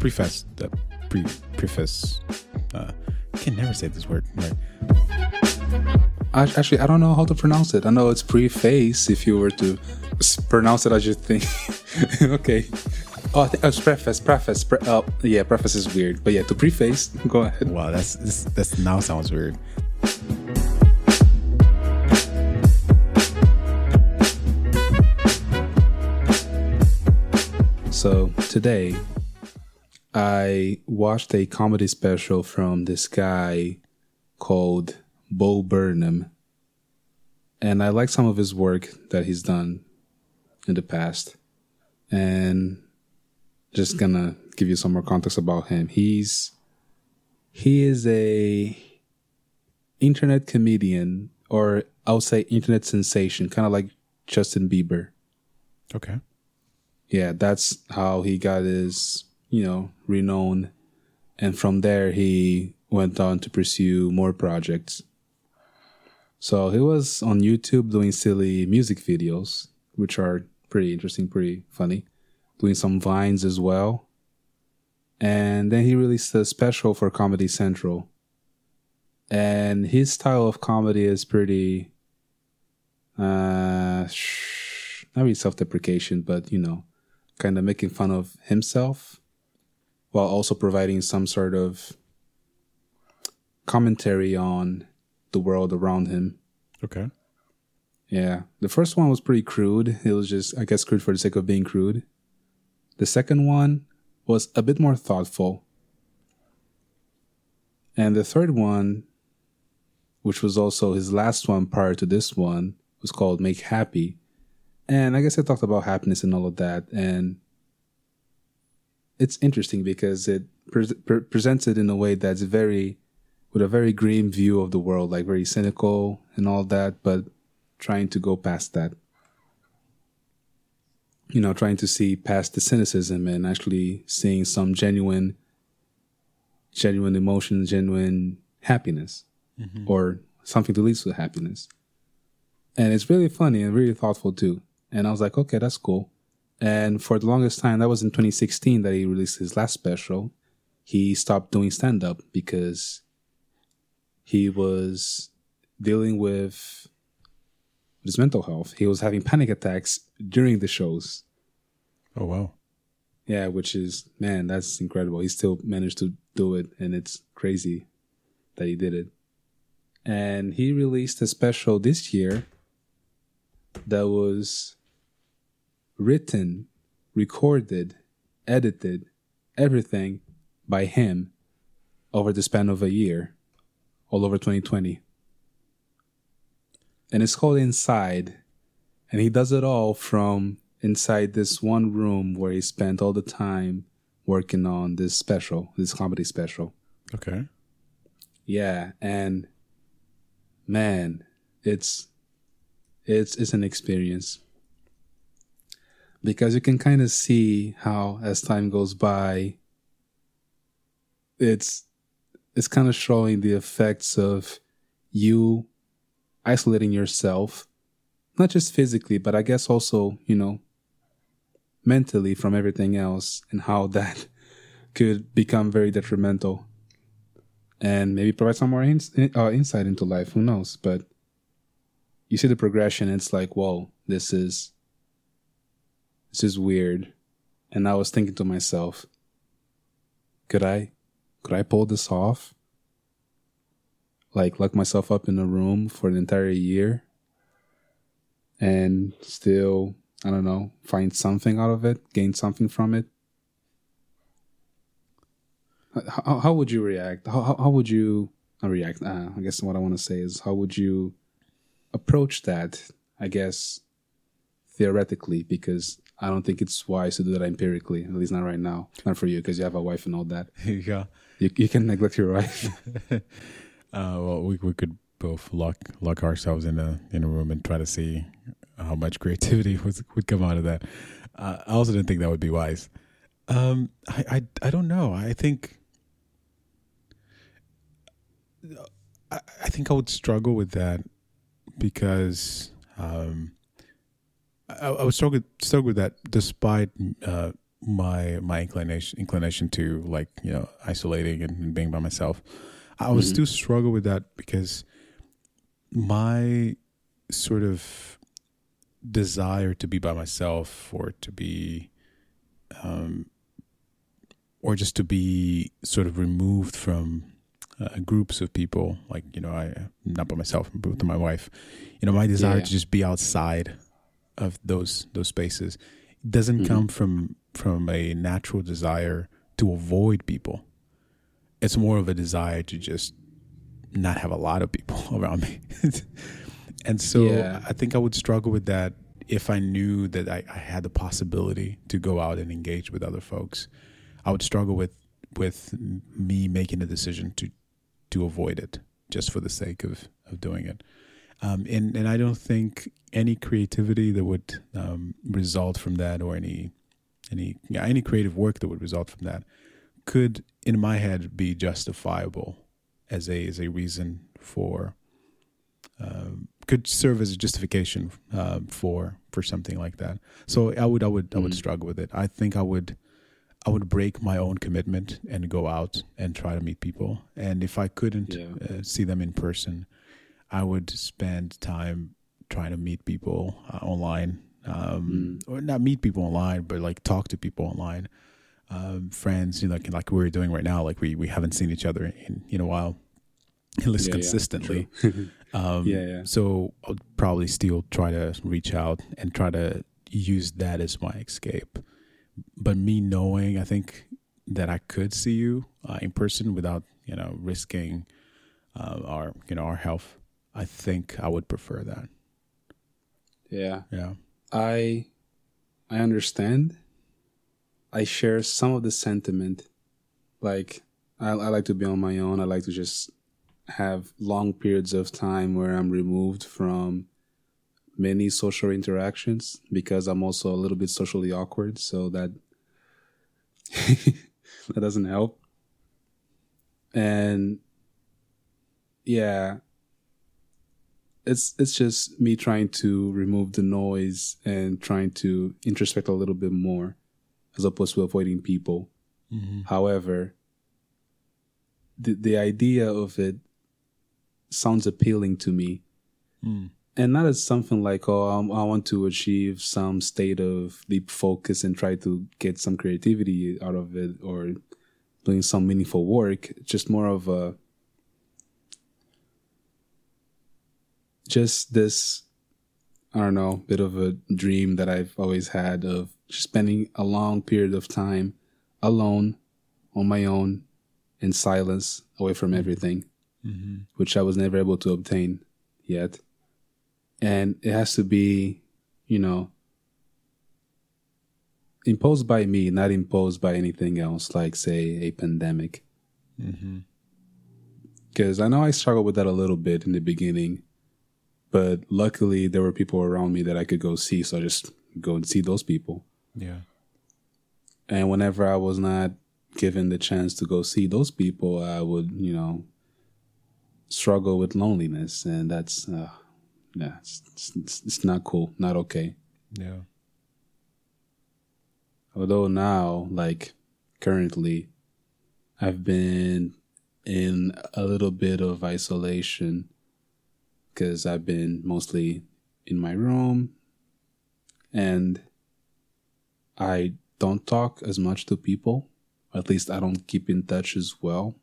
preface, the pre preface. Uh, I can never say this word right. Actually, I don't know how to pronounce it. I know it's preface if you were to pronounce it as you think. okay. Oh, I think oh, preface, preface. Pre- oh, yeah, preface is weird, but yeah, to preface. Go ahead. Wow, that's this, that's now sounds weird. So today, I watched a comedy special from this guy called Bo Burnham, and I like some of his work that he's done in the past, and just gonna give you some more context about him. He's he is a internet comedian, or I'll say internet sensation, kind of like Justin Bieber. Okay. Yeah, that's how he got his, you know, renowned. And from there, he went on to pursue more projects. So he was on YouTube doing silly music videos, which are pretty interesting, pretty funny, doing some vines as well. And then he released a special for Comedy Central. And his style of comedy is pretty, uh, not really self deprecation, but you know, kind of making fun of himself while also providing some sort of commentary on the world around him. Okay. Yeah. The first one was pretty crude. It was just, I guess, crude for the sake of being crude. The second one was a bit more thoughtful. And the third one, which was also his last one prior to this one, was called Make Happy. And I guess I talked about happiness and all of that. And it's interesting because it pre- pre- presents it in a way that's very, with a very grim view of the world, like very cynical and all that, but trying to go past that. You know, trying to see past the cynicism and actually seeing some genuine, genuine emotion, genuine happiness, mm-hmm. or something that leads to happiness. And it's really funny and really thoughtful too. And I was like, okay, that's cool. And for the longest time, that was in 2016 that he released his last special. He stopped doing stand up because he was dealing with his mental health. He was having panic attacks during the shows. Oh, wow. Yeah, which is, man, that's incredible. He still managed to do it, and it's crazy that he did it. And he released a special this year that was written, recorded, edited, everything by him over the span of a year, all over 2020. And it's called Inside. And he does it all from inside this one room where he spent all the time working on this special, this comedy special. Okay. Yeah, and man, it's it's it's an experience because you can kind of see how as time goes by it's it's kind of showing the effects of you isolating yourself not just physically but i guess also you know mentally from everything else and how that could become very detrimental and maybe provide some more uh, insight into life. Who knows? But you see the progression it's like whoa this is this is weird. And I was thinking to myself, could I, could I pull this off? Like lock myself up in a room for an entire year and still, I don't know, find something out of it, gain something from it? How, how would you react? How, how, how would you react? Uh, I guess what I want to say is how would you approach that? I guess theoretically, because I don't think it's wise to do that empirically, at least not right now. Not for you, because you have a wife and all that. yeah. You, you can neglect your wife. uh, well, we we could both lock lock ourselves in a in a room and try to see how much creativity was, would come out of that. Uh, I also didn't think that would be wise. Um, I, I I don't know. I think I, I think I would struggle with that because um, I, I was struggling struggle with that despite uh, my my inclination inclination to like you know isolating and, being by myself. I would Mhm. still struggle with that because my sort of desire to be by myself or to be um or just to be sort of removed from uh, groups of people like you know i not by myself but with my wife you know my desire Yeah. to just be outside of those those spaces doesn't Mhm. come from from a natural desire to avoid people it's more of a desire to just not have a lot of people around me and so Yeah. i think i would struggle with that if i knew that I, I had the possibility to go out and engage with other folks i would struggle with with me making a decision to to avoid it just for the sake of of doing it um, and and I don't think any creativity that would um, result from that, or any any yeah, any creative work that would result from that, could in my head be justifiable as a as a reason for um, could serve as a justification um, for for something like that. So I would I would I would Mhm. struggle with it. I think I would I would break my own commitment and go out and try to meet people. And if I couldn't Yeah. uh, see them in person, I would spend time trying to meet people uh, online, um, or not meet people online, but like talk to people online, um, friends, you know, like like we're doing right now. Like we we haven't seen each other in in a while, at least Yeah, yeah, consistently. true. Um, Yeah, yeah. So I'll probably still try to reach out and try to use that as my escape. But me knowing, I think that I could see you uh, in person without you know risking uh, our you know our health. I think I would prefer that. yeah. Yeah. I I understand. I share some of the sentiment. Like I, I like to be on my own. I like to just have long periods of time where I'm removed from many social interactions because I'm also a little bit socially awkward. So that that doesn't help. And yeah, it's it's just me trying to remove the noise and trying to introspect a little bit more as opposed to avoiding people Mm-hmm. however the the idea of it sounds appealing to me Mm. and not as something like oh um, i want to achieve some state of deep focus and try to get some creativity out of it or doing some meaningful work just more of a just this i don't know bit of a dream that i've always had of spending a long period of time alone on my own in silence away from everything Mm-hmm. which I was never able to obtain yet. And it has to be, you know, imposed by me, not imposed by anything else, like, say, a pandemic. Mm-hmm. Because I know I struggled with that a little bit in the beginning, but luckily there were people around me that I could go see. So I just go and see those people. Yeah. And whenever I was not given the chance to go see those people, I would, you know, struggle with loneliness. And that's, uh, yeah, it's, it's, it's not cool, not okay. Yeah. Although now, like currently, I've been in a little bit of isolation because I've been mostly in my room and I don't talk as much to people. At least I don't keep in touch as well,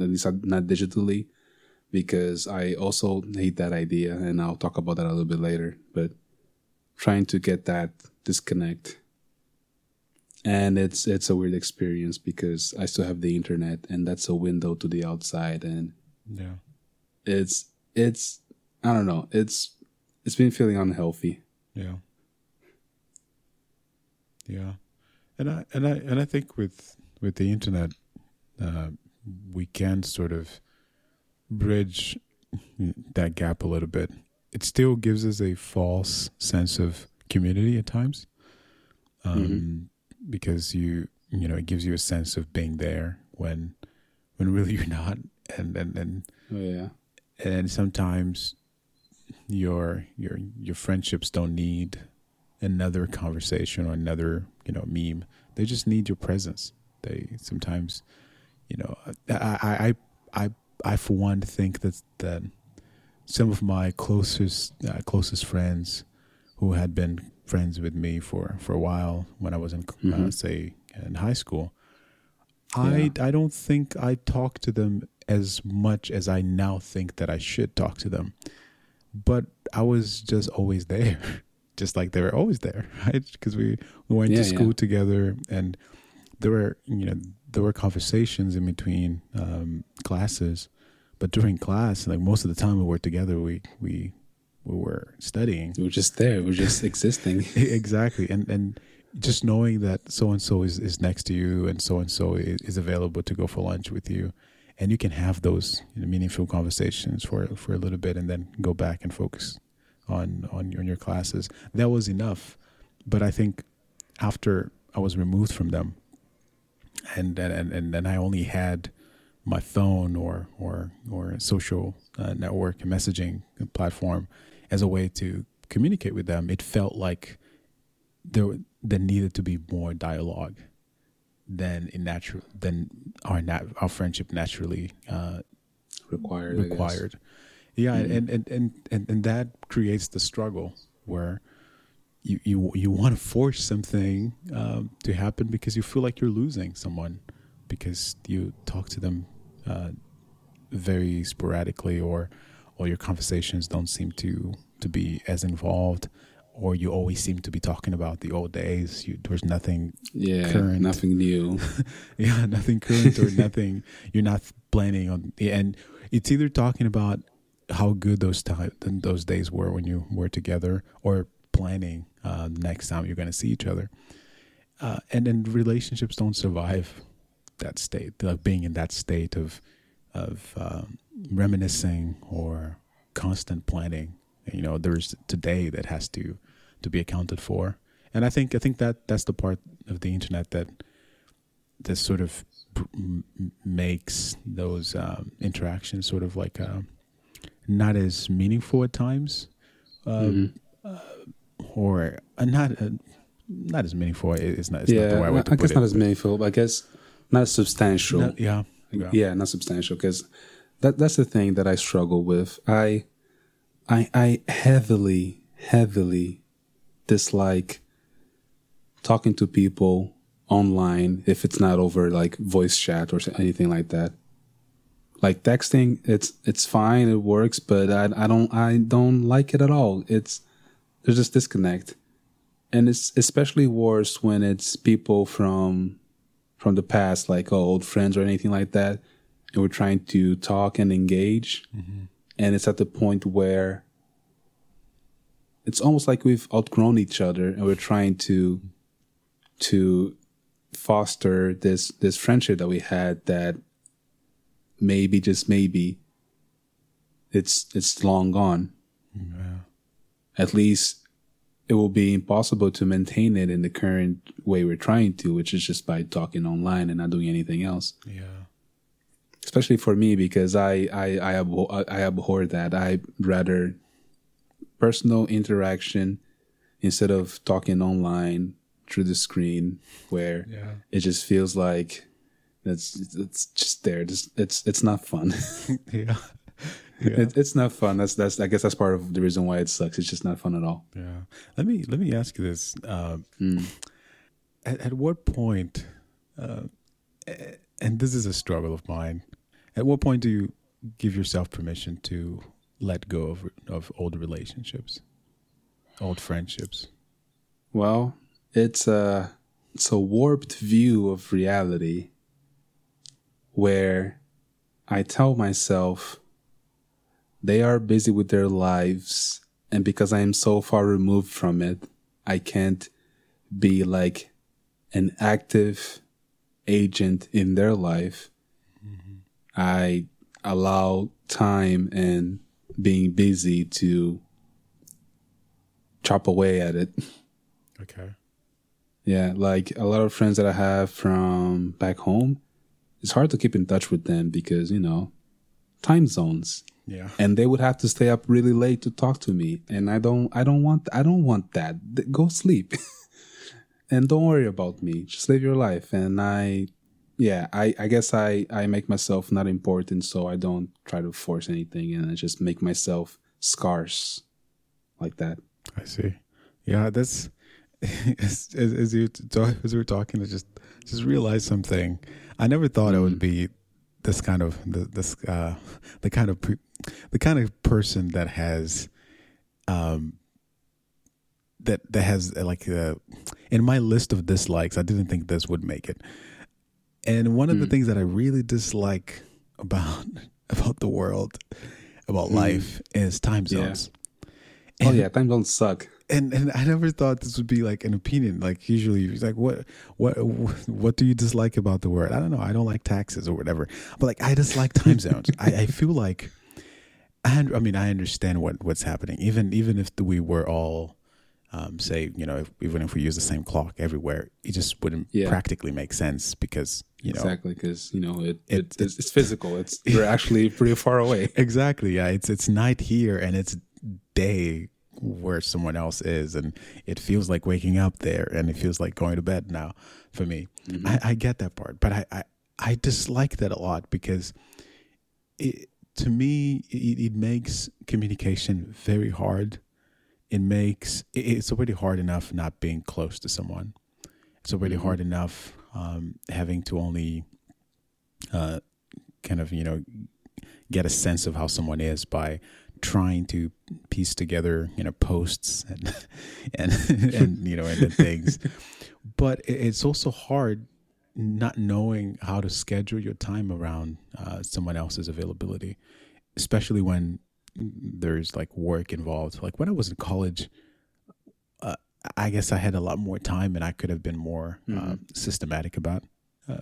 at least not digitally, because I also hate that idea and I'll talk about that a little bit later. But trying to get that disconnect and it's it's a weird experience because I still have the internet and that's a window to the outside and Yeah. it's it's I don't know it's it's been feeling unhealthy. Yeah. Yeah. And I and I and I think with with the internet uh, we can sort of bridge that gap a little bit. It still gives us a false sense of community at times. Um, because you you know, it gives you a sense of being there when when really you're not and and and Oh yeah. and sometimes your your your friendships don't need another conversation or another you know meme. They just need your presence. They sometimes, you know, I I I I for one think that that some of my closest uh, closest friends who had been friends with me for for a while when I was in uh, mm-hmm. uh, say in high school. Yeah. I I don't think I talked to them as much as I now think that I should talk to them. But I was just always there, just like they were always there, right? Because we, we went yeah, to school yeah. together and there were, you know, there were conversations in between um, classes. But during class, like most of the time we were together, we, we, we were studying. We were just there. We were just existing. exactly. And, and, just knowing that so and so is is next to you and so and so is available to go for lunch with you and you can have those meaningful conversations for for a little bit and then go back and focus on on your, on your classes. That was enough. But i think after i was removed from them and and and then i only had my phone or or or social uh, network and messaging platform as a way to communicate with them it felt like there there needed to be more dialogue than in natural than our nat- our friendship naturally uh, required required. Yeah, mm-hmm. and, and, and and and that creates the struggle where you you you want to force something um, to happen because you feel like you're losing someone because you talk to them uh, very sporadically or or your conversations don't seem to to be as involved or you always seem to be talking about the old days. You, there's nothing yeah, current, nothing new. yeah, nothing current or nothing. You're not planning on, and it's either talking about how good those time those days were when you were together, or planning uh, next time you're going to see each other. Uh, and then relationships don't survive that state, like being in that state of of um, reminiscing or constant planning you know there's today that has to to be accounted for and i think i think that that's the part of the internet that that sort of makes those um, interactions sort of like uh, not as meaningful at times um, mm-hmm. uh, or uh, not uh, not as meaningful it's not it's yeah, not the right way to I guess it. not as meaningful but I guess not substantial not, yeah, yeah yeah not substantial because that that's the thing that I struggle with I I I heavily heavily dislike talking to people online if it's not over like voice chat or anything like that. Like texting, it's it's fine, it works, but I I don't I don't like it at all. It's there's this disconnect, and it's especially worse when it's people from from the past, like old friends or anything like that, and we're trying to talk and engage. Mm-hmm and it's at the point where it's almost like we've outgrown each other and we're trying to to foster this this friendship that we had that maybe just maybe it's it's long gone. Yeah. at least it will be impossible to maintain it in the current way we're trying to which is just by talking online and not doing anything else. Yeah especially for me because I I I, abhor, I abhor that. I rather personal interaction instead of talking online through the screen where yeah. it just feels like it's it's just there. It's it's it's not fun. yeah. Yeah. It, it's not fun. That's that's. I guess that's part of the reason why it sucks. It's just not fun at all. Yeah. Let me let me ask you this. Uh, mm. at, at what point, uh, and this is a struggle of mine. At what point do you give yourself permission to let go of of old relationships, old friendships? Well, it's a it's a warped view of reality where I tell myself they are busy with their lives and because I am so far removed from it, I can't be like an active agent in their life I allow time and being busy to chop away at it. Okay. Yeah, like a lot of friends that I have from back home, it's hard to keep in touch with them because, you know, time zones. Yeah. And they would have to stay up really late to talk to me. And I don't I don't want I don't want that. Go sleep. and don't worry about me. Just live your life. And I, yeah, I, I guess I, I make myself not important, so I don't try to force anything, and I just make myself scarce, like that. I see. Yeah, that's as, as, as you talk, as we were talking, I just just realized something. I never thought mm. I would be this kind of the, this uh, the kind of pre, the kind of person that has um that that has like uh, in my list of dislikes. I didn't think this would make it. And one of mm. the things that I really dislike about about the world, about mm. life, is time zones. Yeah. oh yeah, time zones suck and and I never thought this would be like an opinion. Like usually, it's like what what what do you dislike about the world? I don't know. I don't like taxes or whatever. But like I dislike time zones. I, I feel like, and I mean I understand what what's happening. Even even if we were all, um, say you know if, even if we use the same clock everywhere, it just wouldn't yeah. practically make sense because you know exactly because you know it, it, it it's, it's physical. It's you're actually pretty far away. Exactly. Yeah. It's it's night here and it's day where someone else is and it feels like waking up there and it feels like going to bed now for me mm-hmm. I, I, get that part but I, I, I dislike that a lot because it to me it, it makes communication very hard it makes it's already hard enough not being close to someone it's already mm-hmm. hard enough um, having to only uh, kind of you know get a sense of how someone is by trying to piece together, you know, posts and and and you know and things. But it's also hard not knowing how to schedule your time around uh, someone else's availability, especially when there's like work involved. Like when I was in college, uh, I guess I had a lot more time and I could have been more uh, mm-hmm. uh, systematic about uh,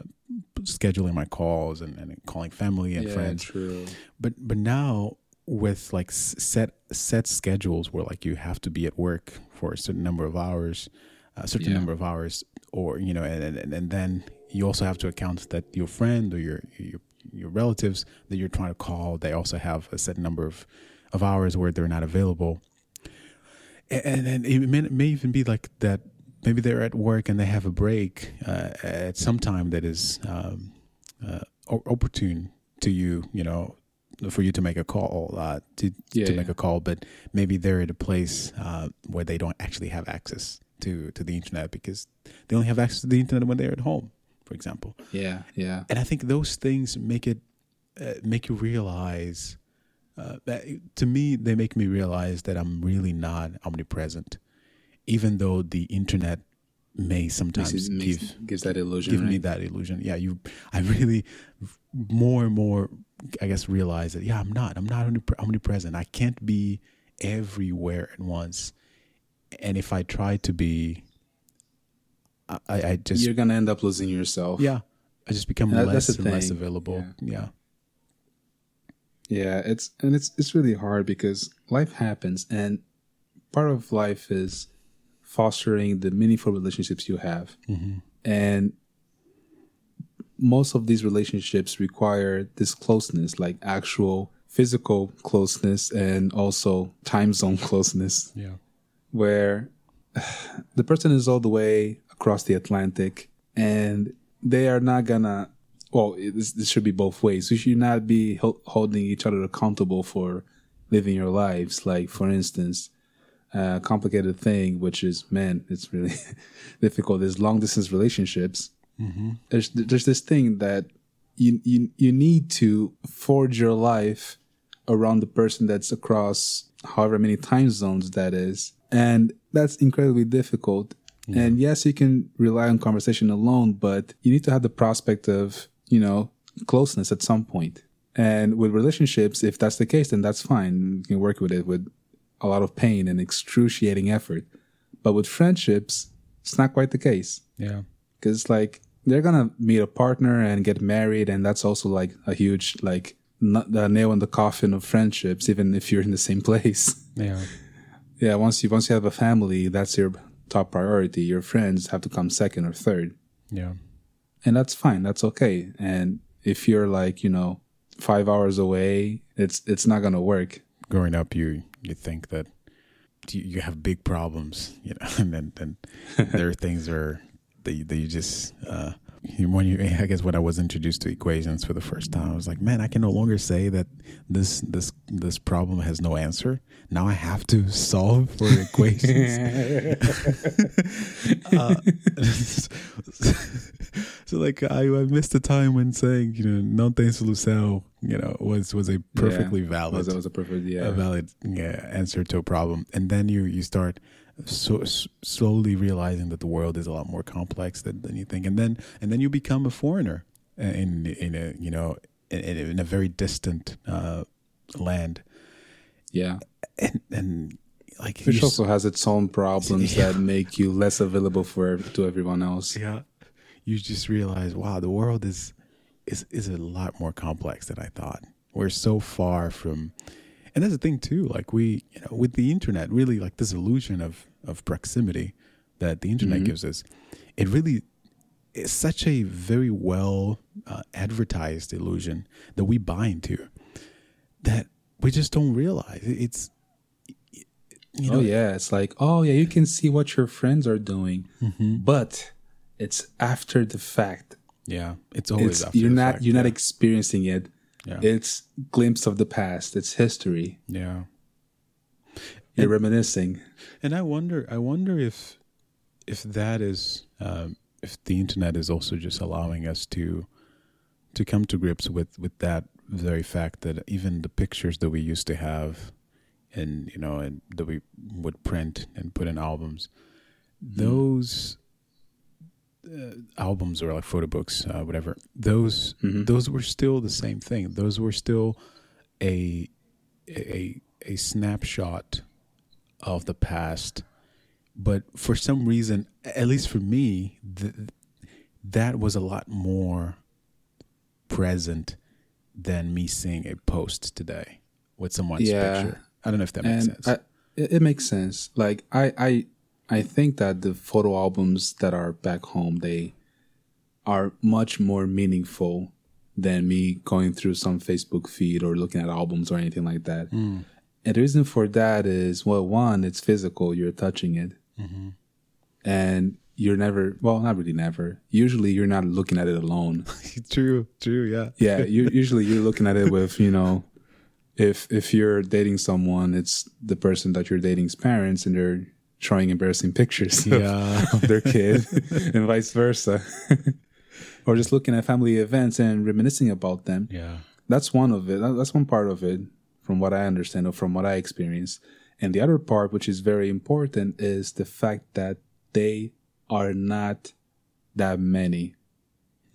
scheduling my calls and, and calling family and yeah, friends. True. But but now with like set set schedules where like you have to be at work for a certain number of hours, a certain yeah. number of hours, or you know, and, and and then you also have to account that your friend or your your your relatives that you're trying to call, they also have a set number of of hours where they're not available, and and it may, it may even be like that. Maybe they're at work and they have a break uh, at some time that is um, uh, opportune to you, you know, for you to make a call uh, to yeah, to yeah. make a call, but maybe they're at a place uh, where they don't actually have access to to the internet because they only have access to the internet when they're at home, for example. Yeah, yeah. And I think those things make it uh, make you realize. Uh, that, to me, they make me realize that I'm really not omnipresent, even though the internet may sometimes makes, give gives that illusion. Give right? me that illusion. Yeah, you. I really more and more I guess realize that yeah, I'm not. I'm not omnipresent. I can't be everywhere at once. And if I try to be, I, I just you're gonna end up losing yourself. Yeah, I just become that, less and less available. Yeah. yeah. Yeah, it's and it's it's really hard because life happens, and part of life is fostering the meaningful relationships you have, mm-hmm. and most of these relationships require this closeness, like actual physical closeness and also time zone closeness. Yeah. Where the person is all the way across the Atlantic and they are not gonna, well, this, this should be both ways. You should not be holding each other accountable for living your lives. Like, for instance, a complicated thing, which is, man, it's really difficult, is long distance relationships Mm-hmm. There's there's this thing that you, you you need to forge your life around the person that's across however many time zones that is, and that's incredibly difficult. Mm-hmm. And yes, you can rely on conversation alone, but you need to have the prospect of you know closeness at some point. And with relationships, if that's the case, then that's fine. You can work with it with a lot of pain and excruciating effort. But with friendships, it's not quite the case. Yeah because like they're gonna meet a partner and get married, and that's also like a huge like the nail in the coffin of friendships, even if you're in the same place. Yeah, yeah. Once you once you have a family, that's your top priority. Your friends have to come second or third. Yeah, and that's fine. That's okay. And if you're like you know five hours away, it's it's not gonna work. Growing up, you you think that you, you have big problems, you know, and then, then there are things are that you, that you just uh, when you I guess when I was introduced to equations for the first time, I was like, man, I can no longer say that this this this problem has no answer. Now I have to solve for equations. uh, so like I, I missed the time when saying you know non tem solução you know was was a perfectly yeah, valid was, was a perfect yeah a valid yeah, answer to a problem, and then you you start so slowly realizing that the world is a lot more complex than, than you think, and then and then you become a foreigner in in a you know in, in a very distant uh, land. Yeah, and and like which also has its own problems yeah. that make you less available for to everyone else. Yeah, you just realize, wow, the world is is is a lot more complex than I thought. We're so far from and that's the thing too like we you know with the internet really like this illusion of of proximity that the internet mm-hmm. gives us it really is such a very well uh, advertised illusion that we buy into that we just don't realize it's you know, oh yeah it's like oh yeah you can see what your friends are doing mm-hmm. but it's after the fact yeah it's always it's, you're not fact, you're yeah. not experiencing it yeah. It's glimpse of the past. It's history. Yeah. You're and, reminiscing. And I wonder I wonder if if that is um, if the internet is also just allowing us to to come to grips with with that very fact that even the pictures that we used to have and you know and that we would print and put in albums mm. those uh, albums or like photo books, uh, whatever. Those mm-hmm. those were still the same thing. Those were still a a a snapshot of the past, but for some reason, at least for me, th- that was a lot more present than me seeing a post today with someone's yeah. picture. I don't know if that makes and sense. I, it makes sense. Like I, I I think that the photo albums that are back home, they are much more meaningful than me going through some Facebook feed or looking at albums or anything like that. Mm. And the reason for that is, well, one, it's physical, you're touching it. Mm-hmm. And you're never, well, not really never. Usually you're not looking at it alone. true, true, yeah. yeah, you, usually you're looking at it with, you know, if if you're dating someone, it's the person that you're dating's parents and they're showing embarrassing pictures yeah. of, of their kid and vice versa. or just looking at family events and reminiscing about them. Yeah. That's one of it. That's one part of it from what I understand or from what I experienced. And the other part, which is very important, is the fact that they are not that many.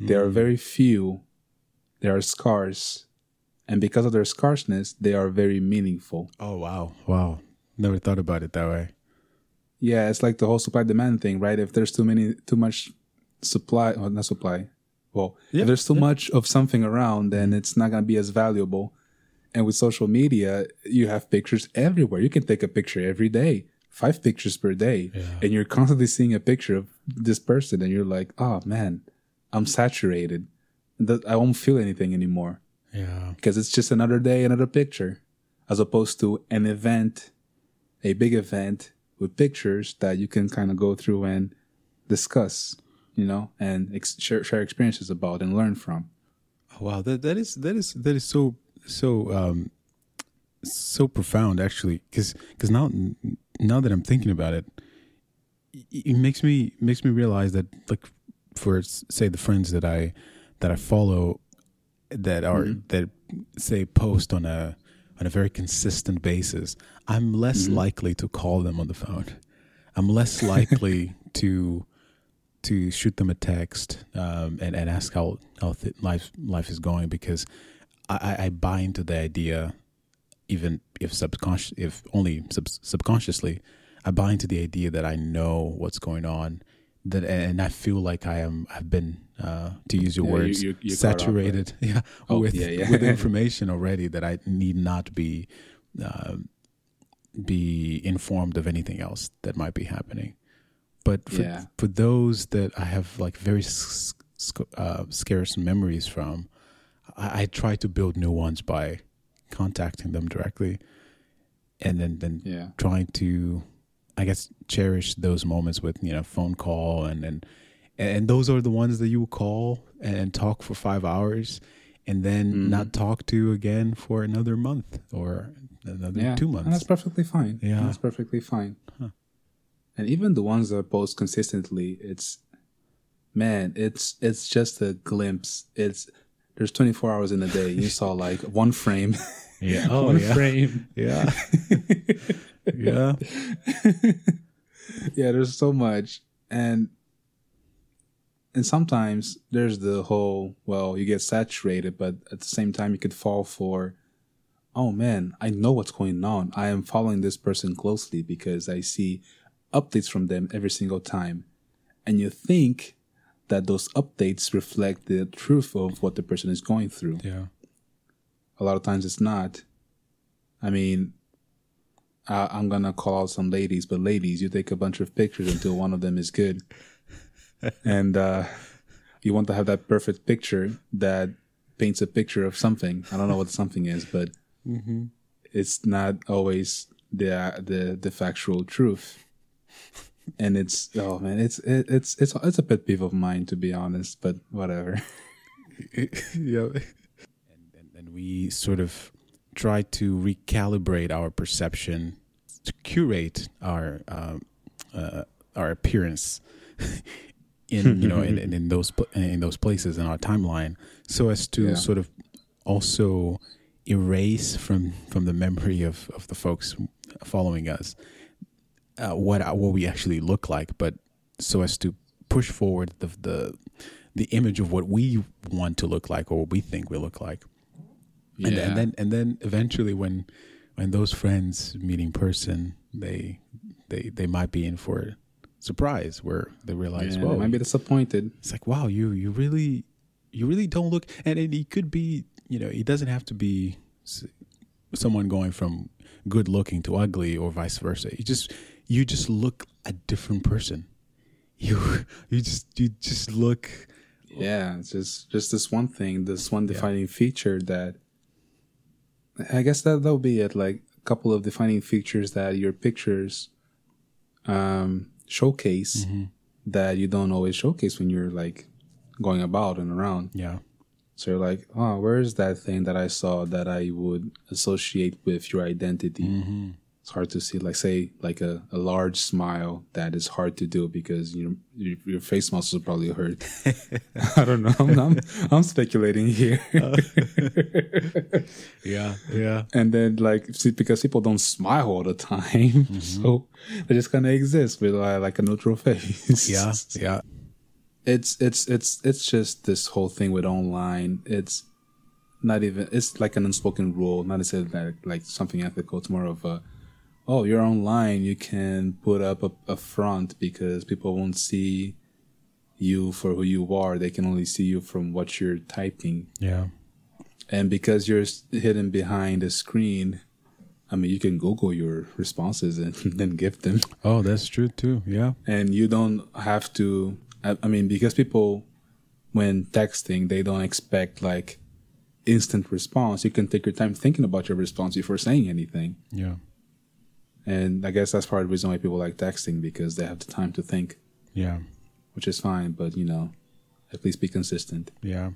Mm. There are very few. They are scarce. And because of their scarceness, they are very meaningful. Oh, wow. Wow. Never thought about it that way. Yeah, it's like the whole supply demand thing, right? If there's too many, too much supply, not supply. Well, yeah, if there's too yeah. much of something around, then it's not going to be as valuable. And with social media, you have pictures everywhere. You can take a picture every day, five pictures per day, yeah. and you're constantly seeing a picture of this person, and you're like, oh man, I'm saturated. I won't feel anything anymore. Yeah. Because it's just another day, another picture, as opposed to an event, a big event with pictures that you can kind of go through and discuss, you know, and ex- share, share experiences about and learn from. Wow, that that is that is that is so so um so profound actually because because now now that I'm thinking about it, it makes me makes me realize that like for say the friends that I that I follow that are mm-hmm. that say post on a on a very consistent basis, I'm less mm-hmm. likely to call them on the phone. I'm less likely to to shoot them a text um, and, and ask how, how th- life life is going because I, I buy into the idea, even if subconscious, if only sub- subconsciously, I buy into the idea that I know what's going on, that and I feel like I am I've been uh, to use your yeah, words, you, you, saturated, right? yeah, oh, with yeah, yeah. with information already that I need not be uh, be informed of anything else that might be happening. But for, for those that I have like very uh, scarce memories from, I, I, try to build new ones by contacting them directly. and then then Yeah. trying to I guess cherish those moments with you know phone call and and and those are the ones that you call and talk for five hours and then Mhm. not talk to again for another month or another Yeah. two And that's perfectly fine. Yeah. That's perfectly fine. Huh. And even the ones that post consistently, it's man, it's it's just a glimpse. It's there's 24 hours in a day. You saw like one frame. Yeah. Oh one yeah. frame. Yeah. yeah. yeah, there's so much. And and sometimes there's the whole well, you get saturated, but at the same time you could fall for oh man, I know what's going on. I am following this person closely because I see updates from them every single time. And you think that those updates reflect the truth of what the person is going through Yeah. a lot of times it's not. I mean, I, I'm gonna call out some ladies, but ladies, you take a bunch of pictures until one of them is good, and uh, you want to have that perfect picture that paints a picture of something. I don't know what something is, but it's not always the the the factual truth. And it's oh man, it's it, it's it's it's a pet peeve of mine to be honest, but whatever. yeah. And, and, and we sort of try to recalibrate our perception, to curate our um, uh, our appearance in you know in, in, in those in those places in our timeline, so as to Yeah. sort of also erase from from the memory of of the folks following us uh, what what we actually look like, but so as to push forward the the the image of what we want to look like or what we think we look like. And, Yeah. and then and then eventually when when those friends meet in person, they they they might be in for a surprise where they realize, Yeah, well, they might be disappointed. it's like wow, you you really you really don't look, and it, it could be you know it doesn't have to be someone going from good looking to ugly or vice versa. You just you just look a different person. You you just you just look Yeah, it's just just this one thing, this one defining feature that I guess that that'll be it. Like a couple of defining features that your pictures um showcase that you don't always showcase when you're like going about and around. yeah So you're like, oh, where's that thing that I saw that I would associate with your identity? It's hard to see, like, say, like a, a large smile that is hard to do because you know, your, your face muscles probably hurt. I don't know. I'm, I'm, I'm speculating here. yeah yeah and then, like, see, because people don't smile all the time, so they just kind of exist with uh, like a neutral face. yeah yeah it's it's it's it's just this whole thing with online. It's not even it's like an unspoken rule, not necessarily like, like something ethical. It's more of a oh, you're online, you can put up a, a front because people won't see you for who you are. They can only see you from what you're typing, yeah. And because you're hidden behind a screen. I mean, you can Google your responses and then give them. Oh that's true too. Yeah. And you don't have to I, I mean because people when texting they don't expect like instant response. You can take your time thinking about your response before saying anything. Yeah and i guess that's part of the reason why people like texting because they have the time to think. Yeah. Which is fine but you know at least be consistent. Yeah.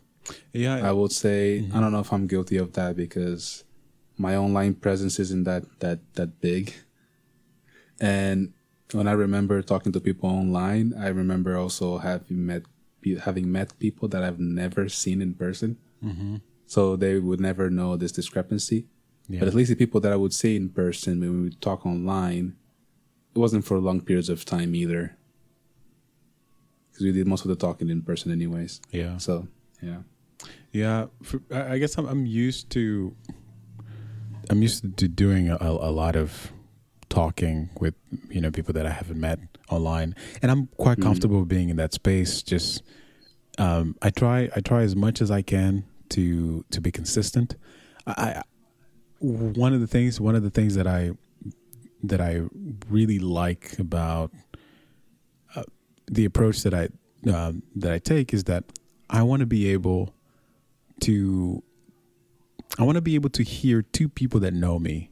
Yeah i would say mm-hmm. i don't know if i'm guilty of that because my online presence isn't that that that big. And when i remember talking to people online i remember also having met having met people that i've never seen in person. Mm-hmm. So they would never know this discrepancy Yeah. but at least the people that i would see in person when we would talk online it wasn't for long periods of time either because we did most of the talking in person anyways yeah so yeah Yeah, for, I guess I'm I'm used to I'm used to doing a, a lot of talking with you know people that I haven't met online, and I'm quite comfortable being in that space. Just um, I try I try as much as I can to to be consistent. I one of the things one of the things that I that I really like about uh, the approach that I um, that I take is that I want to be able to I want to be able to hear two people that know me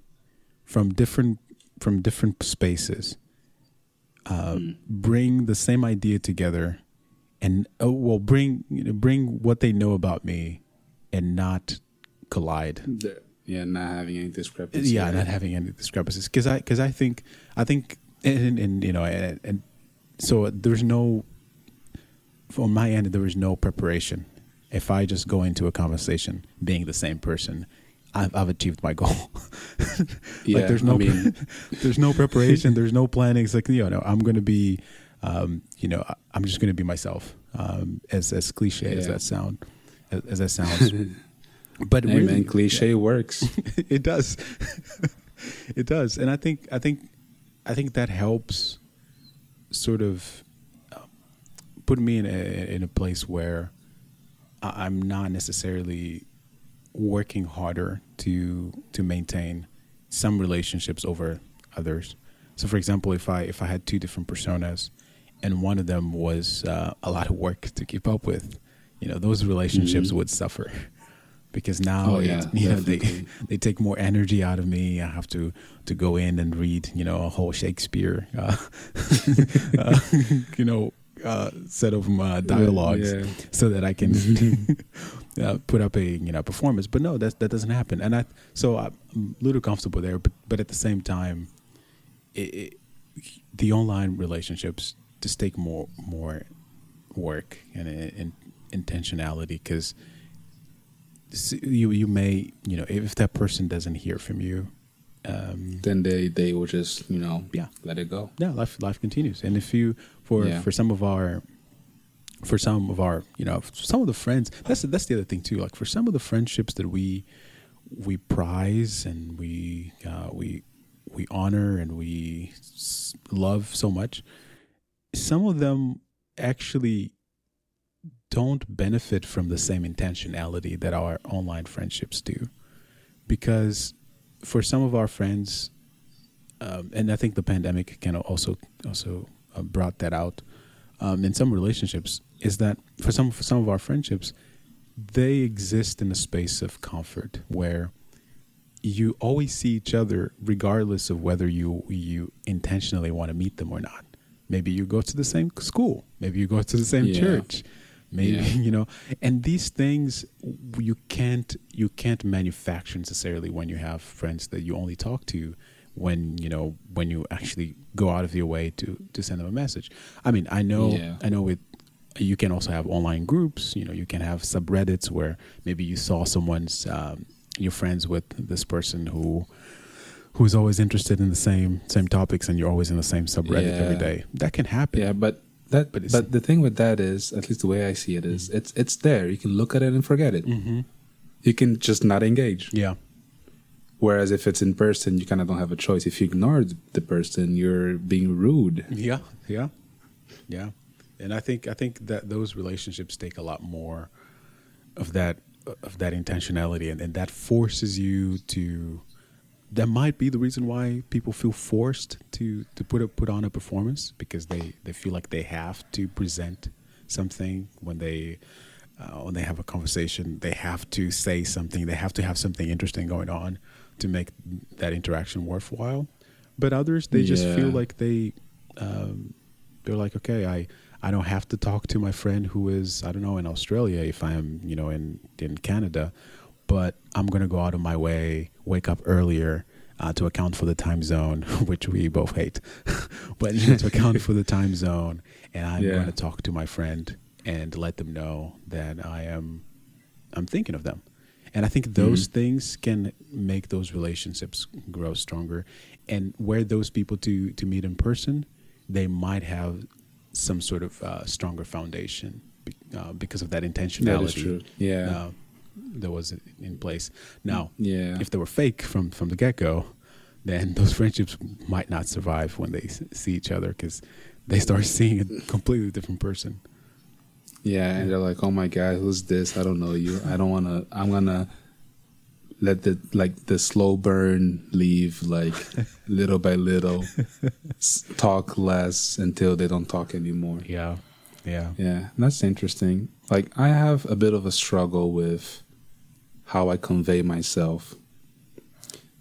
from different from different spaces uh, mm. bring the same idea together and oh, well bring you know, bring what they know about me and not collide the, yeah not having any discrepancies yeah not having any discrepancies because i because i think i think and, and you know and, and so there's no on my end there was no preparation if i just go into a conversation being the same person I've, I've achieved my goal. yeah, like there's no, I mean, there's no preparation. There's no planning. It's like you know, I'm going to be, um, you know, I'm just going to be myself. Um, as as cliche yeah. as that sound, as, as that sounds, but hey, really, cliche yeah, works. it does. it does, and I think I think I think that helps, sort of, uh, put me in a in a place where I'm not necessarily working harder to to maintain some relationships over others. So, for example, if I if I had two different personas, and one of them was uh, a lot of work to keep up with, you know, those relationships mm-hmm. would suffer because now oh, yeah, it, you know, they they take more energy out of me. I have to to go in and read you know a whole Shakespeare, uh, uh, you know, uh, set of uh, dialogues yeah. so that I can uh, put up a you know performance. But no, that that doesn't happen. And I so I'm a little comfortable there, but but at the same time, it, it, the online relationships just take more more work and, and intentionality because you you may you know if that person doesn't hear from you um, then they they will just you know yeah. let it go. Yeah life life continues. And if you for yeah. for some of our for some of our you know some of the friends that's that's the other thing too like for some of the friendships that we we prize and we uh, we we honor and we love so much some of them actually don't benefit from the same intentionality that our online friendships do because for some of our friends um, and i think the pandemic kind of also also uh, brought that out um, in some relationships is that for some for some of our friendships, they exist in a space of comfort where you always see each other regardless of whether you you intentionally want to meet them or not. Maybe you go to the same school, maybe you go to the same yeah. church, maybe yeah. you know and these things you can't you can't manufacture necessarily when you have friends that you only talk to when you know when you actually go out of your way to to send them a message i mean i know yeah. i know with you can also have online groups you know you can have subreddits where maybe you saw someone's um, you're friends with this person who who's always interested in the same same topics and you're always in the same subreddit yeah. every day that can happen yeah but that but, but the thing with that is at least the way i see it is, mm-hmm. it's it's there you can look at it and forget it mm-hmm. you can just not engage yeah Whereas if it's in person, you kind of don't have a choice. If you ignore the person, you're being rude. Yeah, yeah, yeah and I think I think that those relationships take a lot more of that of that intentionality, and, and that forces you to. That might be the reason why people feel forced to to put a, put on a performance because they they feel like they have to present something when they uh, when they have a conversation. They have to say something. They have to have something interesting going on to make that interaction worthwhile. But others, they just feel like they um, they're like, okay, I I don't have to talk to my friend who is I don't know in Australia if I'm you know in in Canada, but I'm gonna go out of my way, wake up earlier. Uh, to account for the time zone, which we both hate, but to account for the time zone, and I'm yeah. going to talk to my friend and let them know that I am, I'm thinking of them, and I think those mm-hmm. things can make those relationships grow stronger, and where those people to to meet in person, they might have some sort of uh, stronger foundation uh, because of that intentionality. That yeah, uh, that was in place. Now, yeah, if they were fake from from the get go, then those friendships might not survive when they see each other because they start seeing a completely different person. Yeah, and they're like, "Oh my god, who's this? I don't know you. I don't want to. I'm gonna let the like the slow burn leave like little by little talk less until they don't talk anymore yeah yeah yeah that's interesting like i have a bit of a struggle with how i convey myself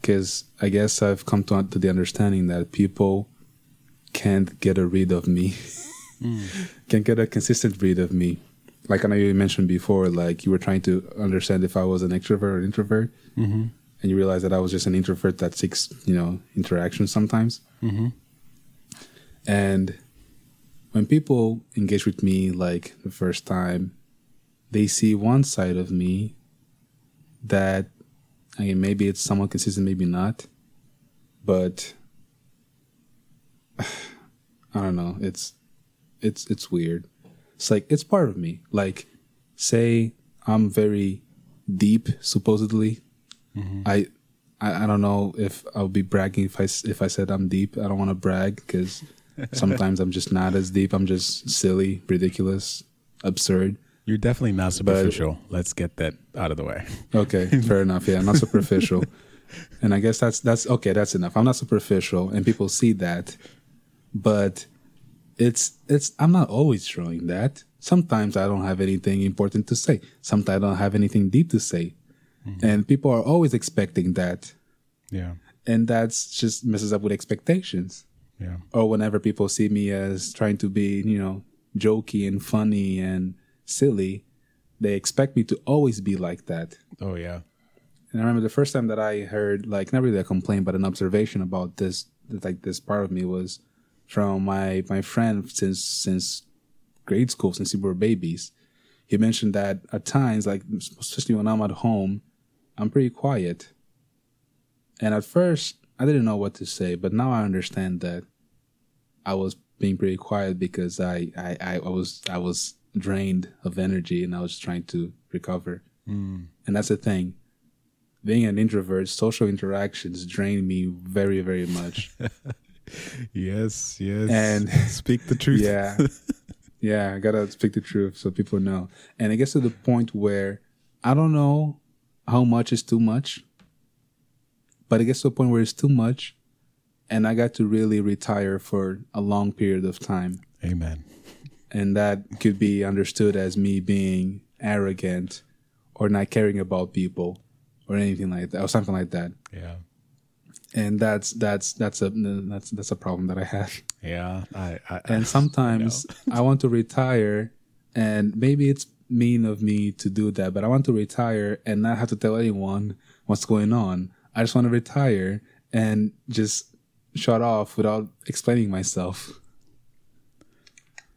because I guess I've come to, to the understanding that people can't get a read of me, can't get a consistent read of me. Like I know you mentioned before, like you were trying to understand if I was an extrovert or an introvert, Mm-hmm. and you realized that I was just an introvert that seeks, you know, interaction sometimes. Mm-hmm. And when people engage with me like the first time, they see one side of me that I mean maybe it's somewhat consistent, maybe not. But I don't know. It's it's it's weird. It's like it's part of me. Like say I'm very deep supposedly. Mm-hmm. I, I I don't know if I'll be bragging if I if I said I'm deep. I don't want to brag because sometimes I'm just not as deep. I'm just silly, ridiculous, absurd. You're definitely not superficial. Let's get that out of the way. Okay, fair enough. Yeah, I'm not superficial. and I guess that's that's okay. That's enough. I'm not superficial, and people see that. But it's it's. I'm not always showing that. Sometimes I don't have anything important to say. Sometimes I don't have anything deep to say, mm-hmm. and people are always expecting that, Yeah. and that's just messes up with expectations. Yeah. Or whenever people see me as trying to be, you know, jokey and funny and silly, they expect me to always be like that. Oh yeah. And I remember the first time that I heard, like, not really a complaint, but an observation about this, like this part of me was from my my friend since since grade school, since we were babies. He mentioned that at times, like especially when I'm at home, I'm pretty quiet. And at first, I didn't know what to say, but now I understand that I was being pretty quiet because I I, I was I was drained of energy and I was trying to recover. Hmm. And that's the thing being an introvert, social interactions drain me very, very much. Yes. Yes. And- speak the truth. yeah. Yeah, I gotta speak the truth so people know. And it gets to the point where I don't know how much is too much, but it gets to a point where it's too much, and I got to really retire for a long period of time. Amen. And that could be understood as me being arrogant or not caring about people or anything like that or something like that. Yeah. and that's that's that's a that's that's a problem that I have. Yeah. I. I And sometimes I want to retire, and maybe it's mean of me to do that, but I want to retire and not have to tell anyone what's going on. I just want to retire and just shut off without explaining myself.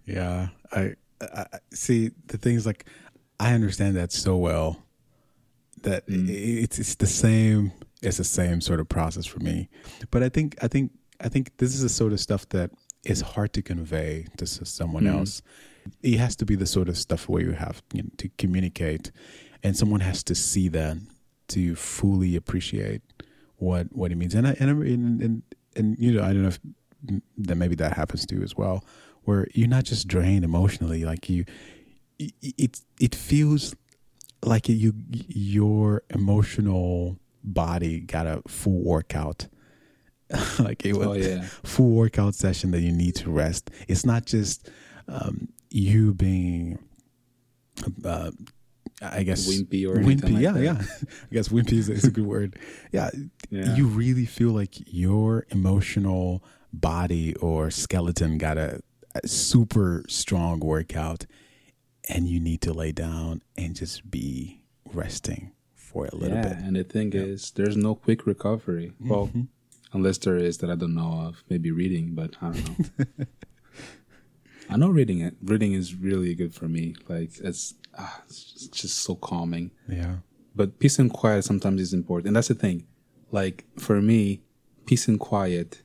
Yeah, I, I see the things like I understand that so well that mm. i it's it's the same it's the same sort of process for me. But I think I think I think this is the sort of stuff that is hard to convey to someone mm. else. It has to be the sort of stuff where you have you know, to communicate, and someone has to see that to fully appreciate what what it means. And I, and, I- and and and you know I don't know if that maybe that happens to you as well, where you're not just drained emotionally, like you, it it, it feels like you your emotional body got a full workout. like it was Oh, yeah. full workout session that you need to rest. It's not just um, you being, uh, I guess, Wimpy or like yeah, yeah. I guess wimpy is, is a good word. Yeah, Yeah. you really feel like your emotional body or skeleton got a, a super strong workout, and you need to lay down and just be resting for a little yeah, bit. and the thing is, there's no quick recovery. Well, mm-hmm. unless there is that I don't know of, maybe reading, but I don't know. I know reading it. Reading is really good for me. Like it's, ah, it's just- so calming. Yeah, But peace and quiet sometimes is important, and that's the thing. Like for me, peace and quiet,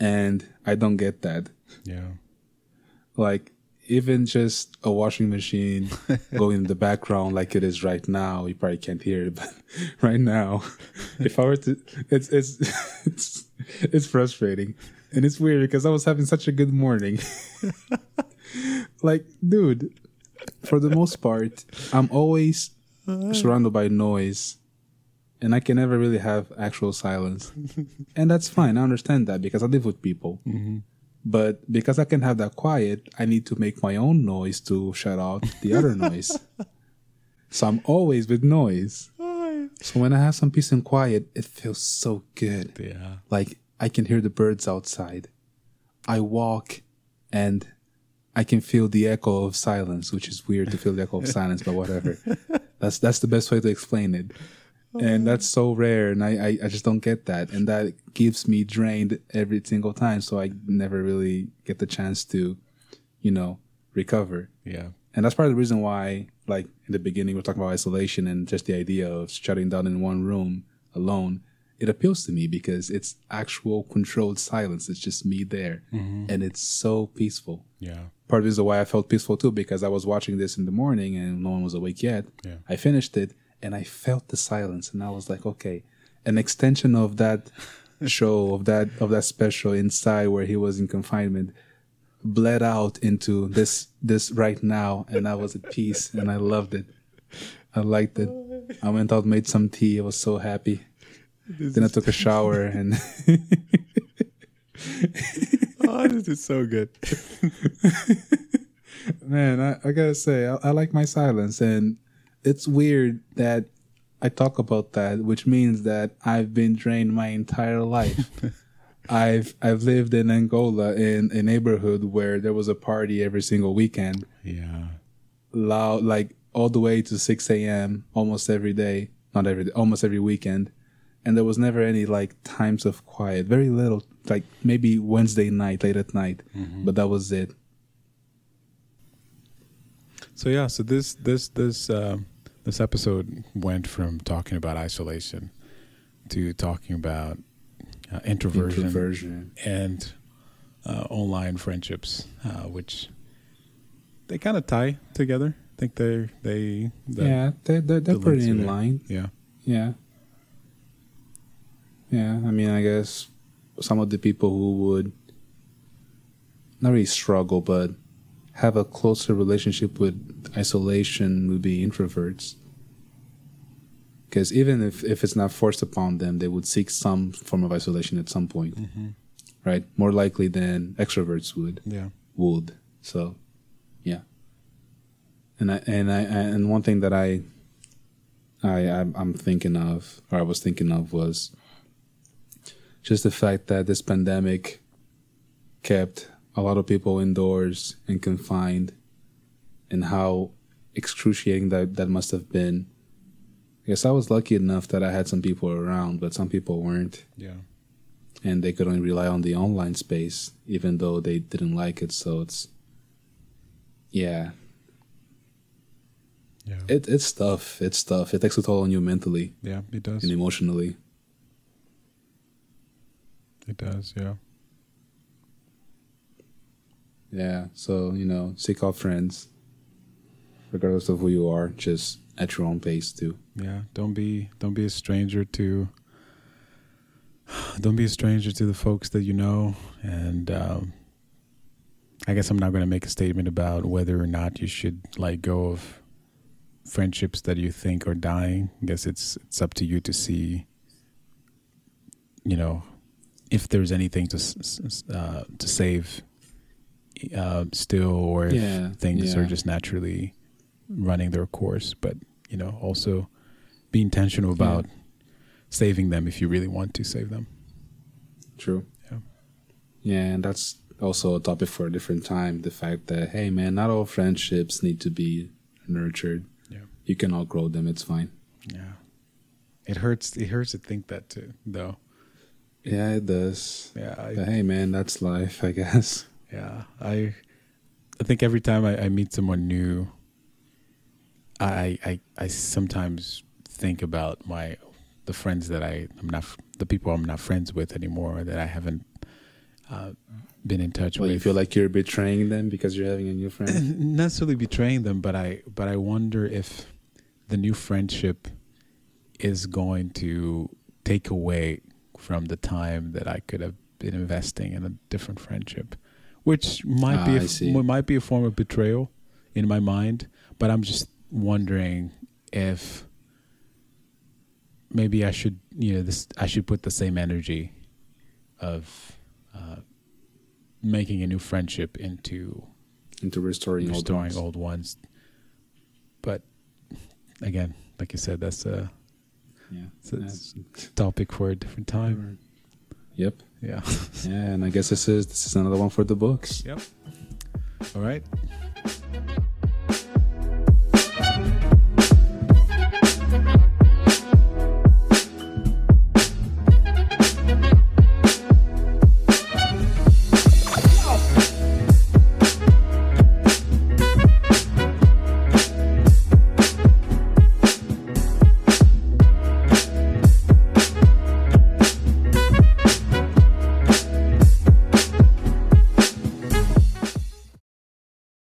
and I don't get that. yeah, Like even just a washing machine going in the background like it is right now. You probably can't hear it, but right now, if I were to, it's it's it's it's frustrating, and it's weird because I was having such a good morning. like, dude, for the most part, I'm always surrounded by noise. And I can never really have actual silence. And that's fine. I understand that because I live with people. Mm-hmm. But because I can have that quiet, I need to make my own noise to shut out the other noise. So I'm always with noise. so when I have some peace and quiet, it feels so good. Yeah. Like I can hear the birds outside. I walk and I can feel the echo of silence, which is weird to feel the echo of silence, but whatever. That's that's the best way to explain it. And oh. that's so rare and I, I, I just don't get that. And that keeps me drained every single time. So I never really get the chance to, you know, recover. Yeah. And that's part of the reason why, like in the beginning, we're talking about isolation and just the idea of shutting down in one room alone. It appeals to me because it's actual controlled silence. It's just me there. Mm-hmm. And it's so peaceful. Yeah. Part of the reason why I felt peaceful too, because I was watching this in the morning and no one was awake yet. Yeah. I finished it and I felt the silence and I was like, okay, an extension of that show, of that, of that special inside where he was in confinement bled out into this this right now and I was at peace and I loved it. I liked it. I went out, made some tea. I was so happy. Then I took a shower and oh, this is so good. man, I, I gotta say, I, I like my silence and it's weird that I talk about that, which means that I've been drained my entire life. I've I've lived in Angola in a neighborhood where there was a party every single weekend. Yeah. loud like all the way to 6 a.m almost every day not every day almost every weekend and there was never any like times of quiet. Very little like maybe wednesday night late at night but that was it. So yeah, so this this this um, this episode went from talking about isolation to talking about uh, introversion, introversion. and uh, online friendships, uh, which they kind of tie together. I think they they the- yeah they're, they're, they're the pretty in line. Yeah. Yeah yeah i mean i guess some of the people who would not really struggle but have a closer relationship with isolation would be introverts because even if, if it's not forced upon them they would seek some form of isolation at some point mm-hmm. right more likely than extroverts would yeah would. So, yeah. And I and I and one thing that I I I'm thinking of, or I was thinking of, was just the fact that this pandemic kept a lot of people indoors and confined, and how excruciating that that must have been. I guess I was lucky enough that I had some people around, but some people weren't yeah and they could only rely on the online space, even though they didn't like it. So it's, yeah, yeah it, it's tough. It's tough. It takes a toll on you mentally yeah it does and emotionally. It does yeah Yeah. So you know, seek out friends, regardless of who you are, just at your own pace too. yeah don't be don't be a stranger to don't be a stranger to the folks that you know and um i guess i'm not going to make a statement about whether or not you should let go of friendships that you think are dying i guess it's it's up to you to see you know if there's anything to uh, to save uh, still or if Yeah, things are just naturally running their course but you know also be intentional about saving them if you really want to save them True. Yeah. Yeah, and that's also a topic for a different time. The fact that hey, man, not all friendships need to be nurtured. Yeah. You can outgrow them. It's fine. yeah it hurts it hurts to think that too though Yeah, it does. yeah I, hey, man, that's life, I guess. Yeah, I I think every time I, I meet someone new, I, I I sometimes think about my the friends that I I'm not the people I'm not friends with anymore that I haven't uh, been in touch Well, with. you feel like you're betraying them because you're having a new friend. not necessarily betraying them, but I but I wonder if the new friendship is going to take away from the time that I could have been investing in a different friendship, which might Ah, be a, might be a form of betrayal in my mind. But I'm just wondering if maybe I should you know this I should put the same energy of uh, making a new friendship into into restoring, old ones. old ones. But again, like you said, that's a Yeah. So That's- it's a topic for a different time. yep. Yeah. Yeah, and I guess this is this is another one for the books. Yep. All right.